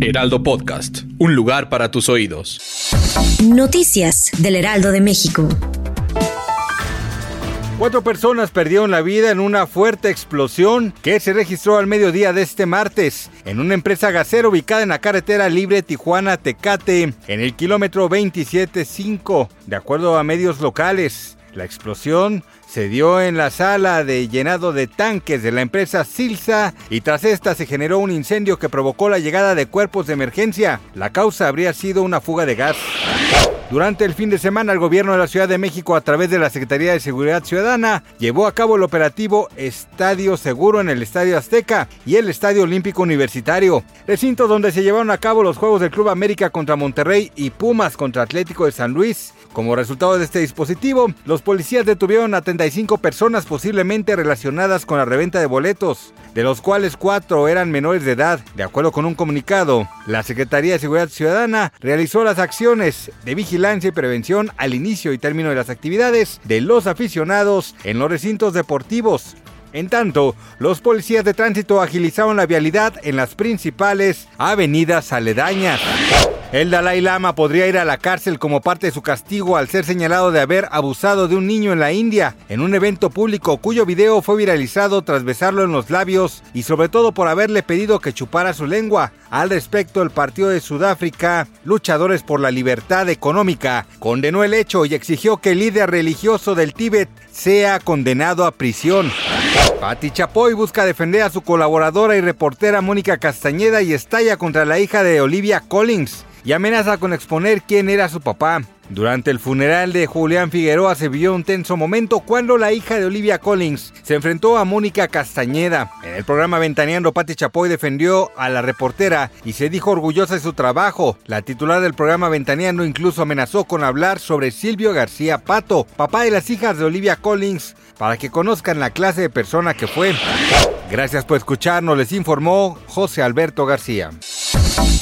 Heraldo Podcast, un lugar para tus oídos. Noticias del Heraldo de México. Cuatro personas perdieron la vida en una fuerte explosión que se registró al mediodía de este martes en una empresa gasera ubicada en la carretera libre Tijuana-Tecate, en el kilómetro 27.5, de acuerdo a medios locales. La explosión se dio en la sala de llenado de tanques de la empresa Silsa y tras esta se generó un incendio que provocó la llegada de cuerpos de emergencia. La causa habría sido una fuga de gas. Durante el fin de semana, el gobierno de la Ciudad de México, a través de la Secretaría de Seguridad Ciudadana, llevó a cabo el operativo Estadio Seguro en el Estadio Azteca y el Estadio Olímpico Universitario, recintos donde se llevaron a cabo los Juegos del Club América contra Monterrey y Pumas contra Atlético de San Luis. Como resultado de este dispositivo, los policías detuvieron a 35 personas posiblemente relacionadas con la reventa de boletos, de los cuales cuatro eran menores de edad. De acuerdo con un comunicado, la Secretaría de Seguridad Ciudadana realizó las acciones de vigilancia y prevención al inicio y término de las actividades de los aficionados en los recintos deportivos. En tanto, los policías de tránsito agilizaron la vialidad en las principales avenidas aledañas. El Dalai Lama podría ir a la cárcel como parte de su castigo al ser señalado de haber abusado de un niño en la India en un evento público cuyo video fue viralizado tras besarlo en los labios y sobre todo por haberle pedido que chupara su lengua. Al respecto, el Partido de Sudáfrica, Luchadores por la Libertad Económica, condenó el hecho y exigió que el líder religioso del Tíbet sea condenado a prisión. Patti Chapoy busca defender a su colaboradora y reportera Mónica Castañeda y estalla contra la hija de Olivia Collins y amenaza con exponer quién era su papá. Durante el funeral de Julián Figueroa se vio un tenso momento cuando la hija de Olivia Collins se enfrentó a Mónica Castañeda. En el programa Ventaneando, Patti Chapoy defendió a la reportera y se dijo orgullosa de su trabajo. La titular del programa Ventaneando incluso amenazó con hablar sobre Silvio García Pato, papá de las hijas de Olivia Collins, para que conozcan la clase de persona que fue. Gracias por escucharnos, les informó José Alberto García.